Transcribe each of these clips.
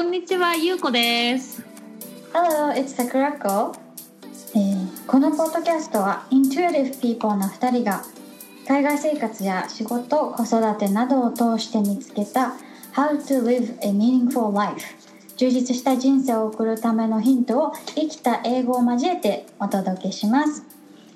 こんにちは、ゆうこです。Hello, it's Sakurako、えーこのポッドキャストは Intuitive People の2人が海外生活や仕事、子育てなどを通して見つけた How to live a meaningful life 充実した人生を送るためのヒントを生きた英語を交えてお届けします。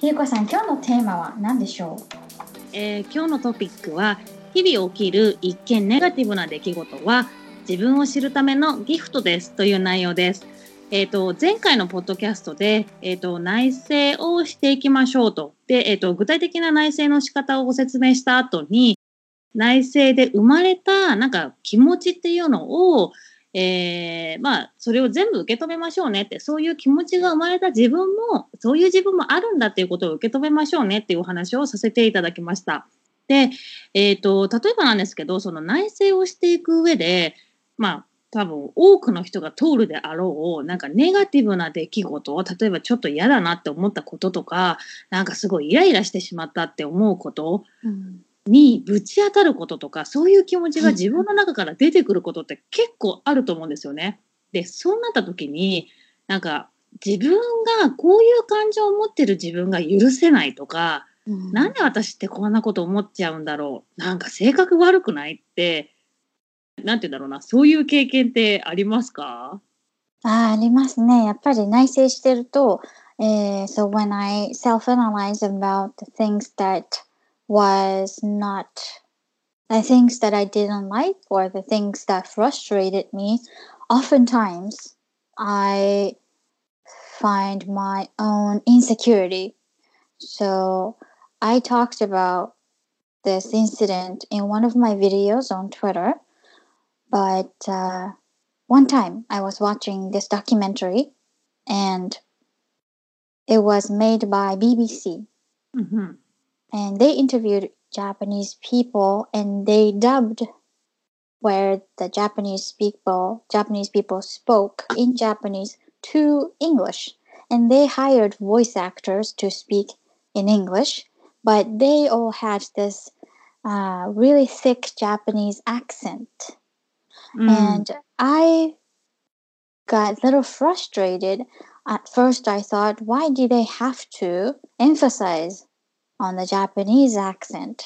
ゆうこさん、今日のテーマは何でしょえー今日のトピックは、日々起きる一見ネガティブな出来事は、自分を知るためのギフトですという内容です。えっ、と、前回のポッドキャストで、えっ、と、内省をしていきましょうと。で、えっ、と、具体的な内省の仕方をご説明した後に、内省で生まれた、なんか気持ちっていうのを、えーまあ、それを全部受け止めましょうねって、そういう気持ちが生まれた自分も、そういう自分もあるんだっていうことを受け止めましょうねっていうお話をさせていただきました。で、えっ、と、例えばなんですけど、その内省をしていく上で、まあ、多分多くの人が通るであろう、なんかネガティブな出来事、例えばちょっと嫌だなって思ったこととか、なんかすごいイライラしてしまったって思うことにぶち当たることとか、そういう気持ちが自分の中から出てくることって結構あると思うんですよね。で、そうなった時に、なんか自分がこういう感情を持ってる自分が許せないとか、うんなんで私ってこんなこと思っちゃうんだろうなんか性格悪くないって、なんて言うんだろうな、そういう経験ってありますかあーありますね。やっぱり内省してると、えー so when I self-analyze about the things that was not the things that I didn't like or the things that frustrated me, oftentimes I find my own insecurity. So I talked about this incident in one of my videos on Twitter, But uh, one time I was watching this documentary and it was made by BBC. Mm-hmm. And they interviewed Japanese people and they dubbed where the Japanese people Japanese people spoke in Japanese to English and they hired voice actors to speak in English but they all had this uh, really thick Japanese accent うん and I got a little frustrated. At first, I thought, why do they have to emphasize on the Japanese accent?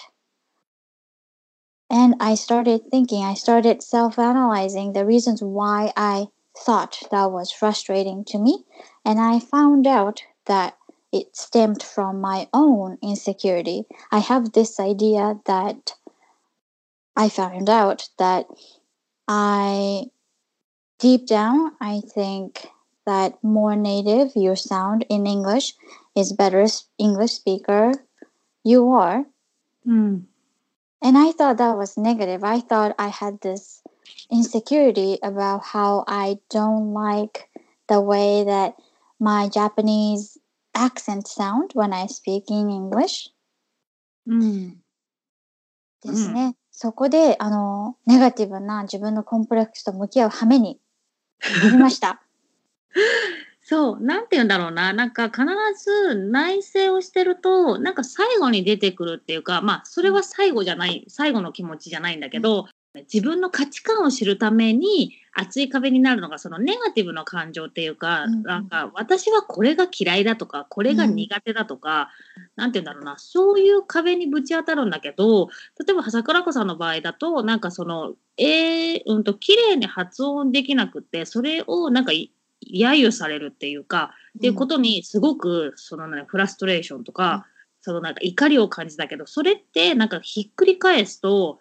And I started thinking, I started self analyzing the reasons why I thought that was frustrating to me. And I found out that it stemmed from my own insecurity. I have this idea that I found out that I deep down I think that more native you sound in English is better s- English speaker you are. うん。 And I thought that was negative. I thought I had this insecurity about how I don't like the way that my Japanese accent sound when I speak in English. うん。ですね。 そこで、あの、ネガティブな自分のコンプレックスと向き合う羽目になりました。そう、なんて言うんだろうな、なんか必ず内省をしてると、なんか最後に出てくるっていうか、まあ、それは最後じゃない、最後の気持ちじゃないんだけど、自分の価値観を知るために厚い壁になるのがそのネガティブな感情っていうか、うんうん。なんか私はこれが嫌いだとかこれが苦手だとか、なんて言うんだろうなそういう壁にぶち当たるんだけど例えば桜子さんの場合だとなんかそのえー、うんと綺麗に発音できなくってそれをなんかい揶揄されるっていうか、っていうことにすごくその、ね、フラストレーションとか、そのなんか怒りを感じたけどそれってなんかひっくり返すと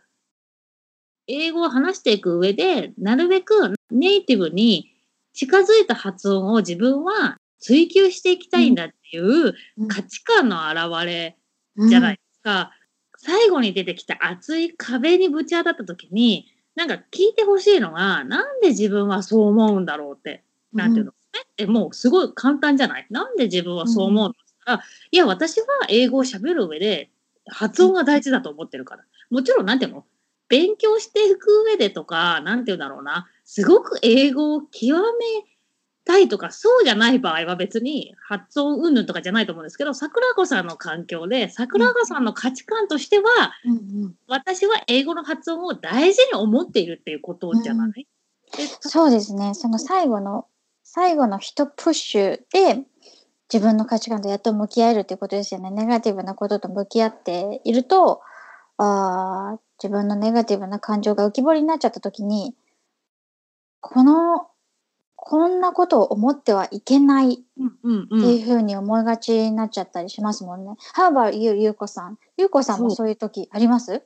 英語を話していく上でなるべくネイティブに近づいた発音を自分は追求していきたいんだっていううん価値観の表れじゃないですか。最後に出てきた熱い壁にぶち当たった時になんか聞いてほしいのがなんで自分はそう思うんだろうって。なんていうの、それってもうすごい簡単じゃない？なんで自分はそう思うの？いや、私は英語を喋る上で発音が大事だと思ってるから。もちろん、なんていうの？勉強していく上でとか、なんていうんだろうな、すごく英語を極めたいとか、そうじゃない場合は別に発音云々とかじゃないと思うんですけど、桜子さんの環境で、桜子さんの価値観としては、うんうん私は英語の発音を大事に思っているっていうことじゃない、そうですね。その最後の、最後の一プッシュで、自分の価値観とやっと向き合えるっていうことですよね。ネガティブなことと向き合っていると、あ自分のネガティブな感情が浮き彫りになっちゃった時に、この、こんなことを思ってはいけないっていうふうに思いがちになっちゃったりしますもんね。How about you, ゆうこさん？ゆうこさんもそういう時あります？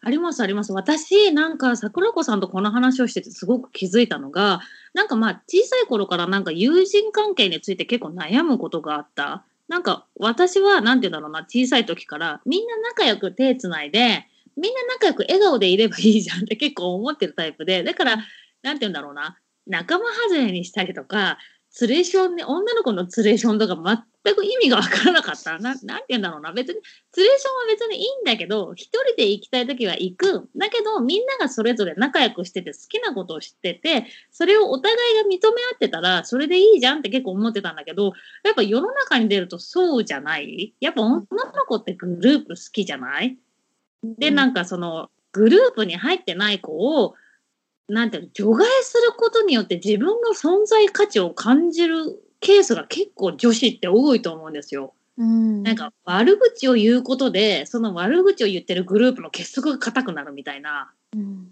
ありますあります。私、なんか桜子さんとこの話をしててすごく気づいたのが、なんかまあ小さい頃からなんか友人関係について結構悩むことがあった。なんか私はなんて言うんだろうな、小さい時からみんな仲良く手つないで、みんな仲良く笑顔でいればいいじゃんって結構思ってるタイプで、だから、なんて言うんだろうな、仲間外れにしたりとか、ツレーションね、女の子のツレーションとか全く意味がわからなかった。ななんて言うんだろうな。別に、ツレーションは別にいいんだけど、一人で行きたい時は行く。だけど、みんながそれぞれ仲良くしてて好きなことを知ってて、それをお互いが認め合ってたら、それでいいじゃんって結構思ってたんだけど、やっぱ世の中に出るとそうじゃない？やっぱ女の子ってグループ好きじゃない？で、なんかその、グループに入ってない子を、なんていうの、除外することによって自分の存在価値を感じるケースが結構女子って多いと思うんですよ。うん、なんか悪口を言うことでその悪口を言ってるグループの結束が硬くなるみたいな。うん、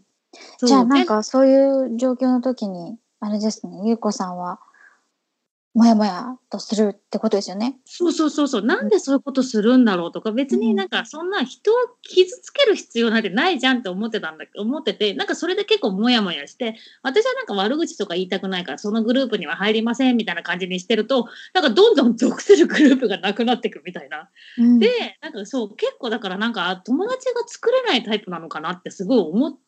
じゃあなんかそういう状況の時にあれですねゆうこさんはもやもやとするってことですよね。そうそうそうそう。なんでそういうことするんだろうとか、別になんかそんな人を傷つける必要なんてないじゃんって思ってたんだ思ってて、なんかそれで結構もやもやして、私はなんか悪口とか言いたくないから、そのグループには入りませんみたいな感じにしてると、なんかどんどん属するグループがなくなっていくみたいな。うん、で、なんかそう、結構だからなんか友達が作れないタイプなのかなってすごい思っ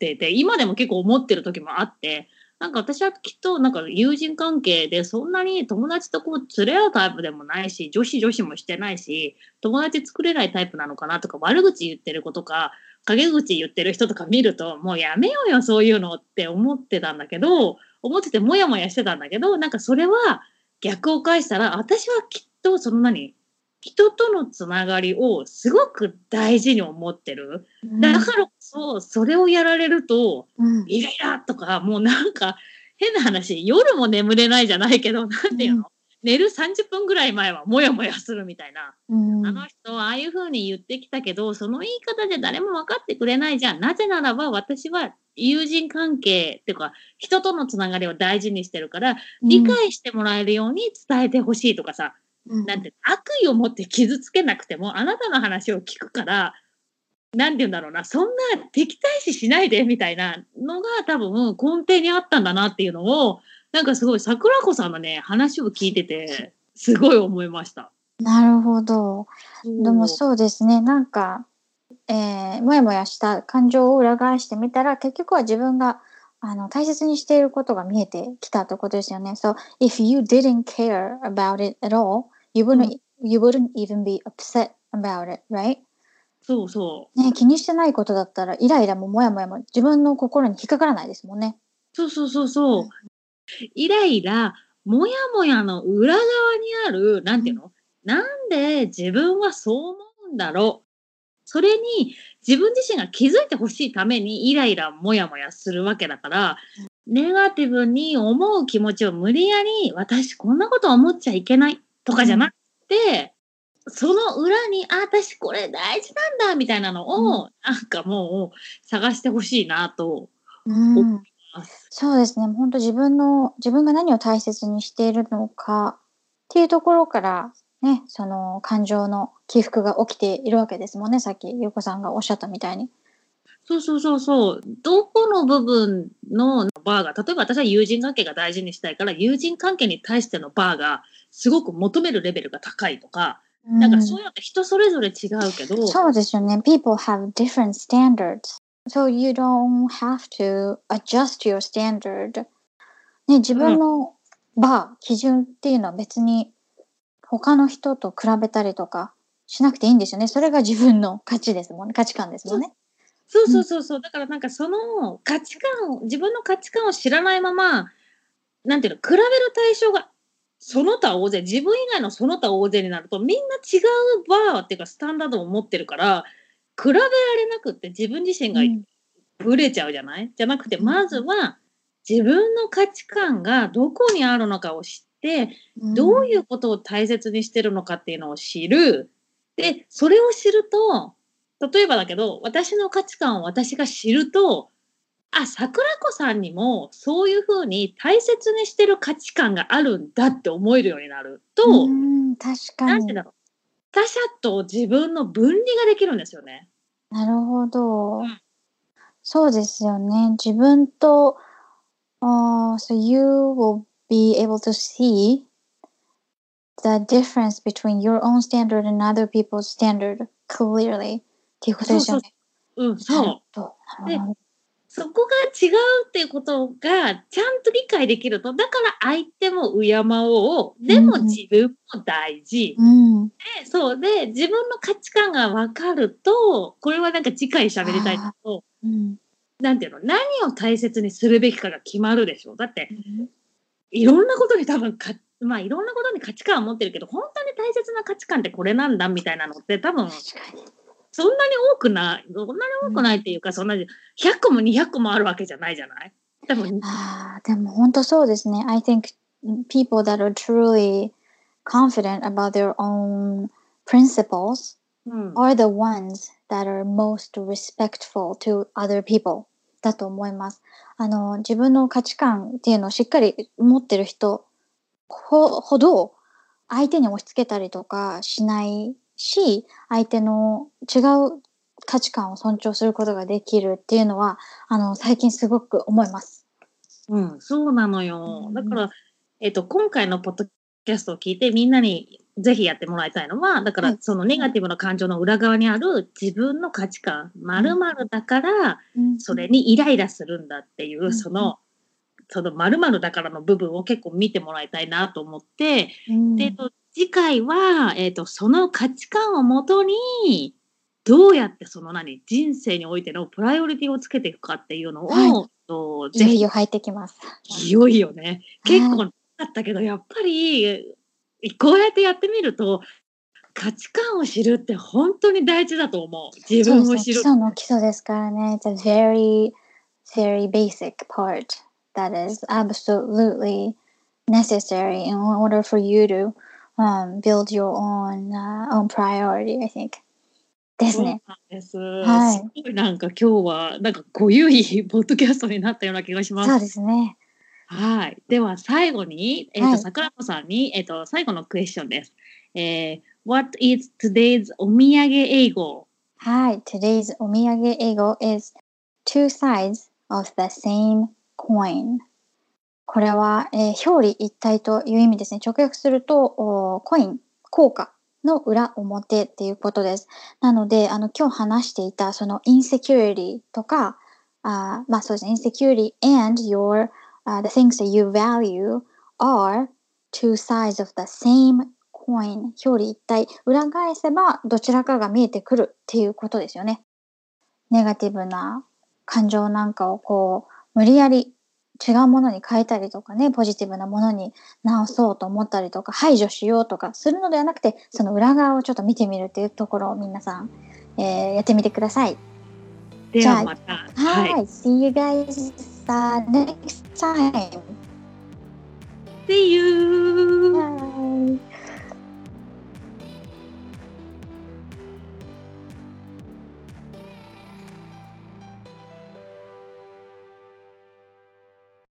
てて、今でも結構思ってる時もあって、なんか私はきっとなんか友人関係でそんなに友達とこう連れ合うタイプでもないし女子女子もしてないし友達作れないタイプなのかなとか悪口言ってる子とか陰口言ってる人とか見るともうやめようよそういうのって思ってたんだけど思っててもやもやしてたんだけどなんかそれは逆を返したら私はきっとその何人とのつながりをすごく大事に思ってる。だからこそ、それをやられると、うん、イライラとか、もうなんか、変な話、夜も眠れないじゃないけど、なんていうの、うん、寝る30分ぐらい前はモヤモヤするみたいな。うん、あの人はああいう風に言ってきたけど、その言い方で誰も分かってくれないじゃん。なぜならば私は友人関係っていうか、人とのつながりを大事にしてるから、理解してもらえるように伝えてほしいとかさ、なんて悪意を持って傷つけなくてもあなたの話を聞くから何て言うんだろうなそんな敵対視しないでみたいなのが多分根底にあったんだなっていうのをなんかすごい桜子さんのね話を聞いててすごい思いました。なるほど。でもそうですねなんか、えー、もやもやした感情を裏返してみたら結局は自分があの大切にしていることが見えてきたということですよね。So if you didn't care about it at all, you wouldn't、うん、you wouldn't even be upset about it, right? そうそう。ね気にしてないことだったらイライラもモヤモヤも自分の心に引っかからないですもんね。そうそうそうそう。うん、イライラ、モヤモヤの裏側にある、なんていうの、うん、なんで自分はそう思うんだろう？それに自分自身が気づいてほしいためにイライラ、モヤモヤするわけだから、ネガティブに思う気持ちを無理やり、私こんなこと思っちゃいけないとかじゃなくて、うん、その裏に、あ、私これ大事なんだみたいなのを、うん、なんかもう探してほしいなと思います。そうですね。本当自分の、自分が何を大切にしているのかっていうところからね、その感情の起伏が起きているわけですもんね、さっきゆうこさんがおっしゃったみたいに。そうそうそうそう。どこの部分のバーが、例えば私は友人関係が大事にしたいから、友人関係に対してのバーがすごく求めるレベルが高いとか、うん、なんかそういうのって人それぞれ違うけど。そうですよね。People have different standards. So you don't have to adjust your standard. ね、自分のバー、うん、基準っていうのは別に他の人と比べたりとかしなくていいんですよね。それが自分の価値ですもんね。価値観ですもんね。そうそうそうそう。だからなんかその価値観を、自分の価値観を知らないまま、なんていうの、比べる対象がその他大勢、自分以外のその他大勢になると、みんな違うバーっていうかスタンダードを持ってるから、比べられなくって自分自身がブレちゃうじゃない？じゃなくて、まずは自分の価値観がどこにあるのかを知って、どういうことを大切にしてるのかっていうのを知る。で、それを知ると、例えばだけど、私の価値観を私が知ると、あ、桜子さんにもそういうふうに大切にしてる価値観があるんだって思えるようになると、うん、確かに。だろう。他者と自分の分離ができるんですよね。なるほど。うんそうですよね。自分と、uh, so you will be able to see the difference between your own standard and other people's standard clearly っていうことですよね。うん、そう。なるほどなるほどそこが違うっていうことがちゃんと理解できると、だから相手も敬おう、でもうん自分も大事。うん。でそうで、自分の価値観が分かると、これはなんか次回喋りたいけど、うん。なんていうの、何を大切にするべきかが決まるでしょ。だって、いろんなことに多分か、まあいろんなことに価値観を持ってるけど、本当に大切な価値観ってこれなんだみたいなのって多分。そんなに多くない、そんなに多くないっていうか、そんなに100個も200個もあるわけじゃないじゃない？多分、ああ、でも本当そうですね。I think people that are truly confident about their own principles うん、are the ones that are most respectful to other people だと思います。あの、自分の価値観っていうのをしっかり持ってる人ほほど相手に押し付けたりとかしないし、相手の違う価値観を尊重することができるっていうのは、あの、最近すごく思います。うん、そうなのよう。んだから、えっと、今回のポッドキャストを聞いてみんなにぜひやってもらいたいのは、だかはい。らそのネガティブな感情の裏側にある自分の価値観、まるまるだからそれにイライラするんだっていうう、ん。その、そのまるまるだからの部分を結構見てもらいたいなと思って、うん、で、えっと、次回は、えっと、その価値観をもとに、どうやってその何、人生においてのプライオリティをつけていくかっていうのを、はい。とぜひ。いよいよ入ってきます。いよいよね。結構はだったけど、やっぱり、こうやってやってみると、価値観を知るって本当に大事だと思う。自分を知る。礎の基礎ですからね。It's a very, very basic part that is absolutely necessary in order for you to um, build your own, uh, own priority, I think. ですそうね。なんです。はいすごいなんか今日は、なんか濃ゆいポッドキャストになったような気がします。そうですね。はい。では最後に、えっ、と、はい桜子さんに、えっ、と、最後のクエスチョンです。えー What is today's お土産英語？はい。Today's お土産英語 is two sides of the same coin. これは、えー表裏一体という意味ですね。直訳すると、おコイン、硬貨の裏表っていうことです。なので、あの、今日話していた、その insecurity とか、あーまあそうですね、insecurity and your、uh, the things that you value are two sides of the same coin 表裏一体裏返せばどちらかが見えてくるっていうことですよね。ネガティブな感情なんかをこう無理やり違うものに変えたりとかねポジティブなものに直そうと思ったりとか排除しようとかするのではなくてその裏側をちょっと見てみるっていうところを皆さん、えーやってみてください。でじゃあはまた。はい、See you guys、uh, next time. See you! Bye.